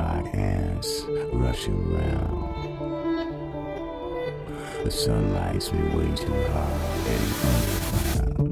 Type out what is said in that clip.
snot ants rushing round. The sun lights me way too hard, heading underground.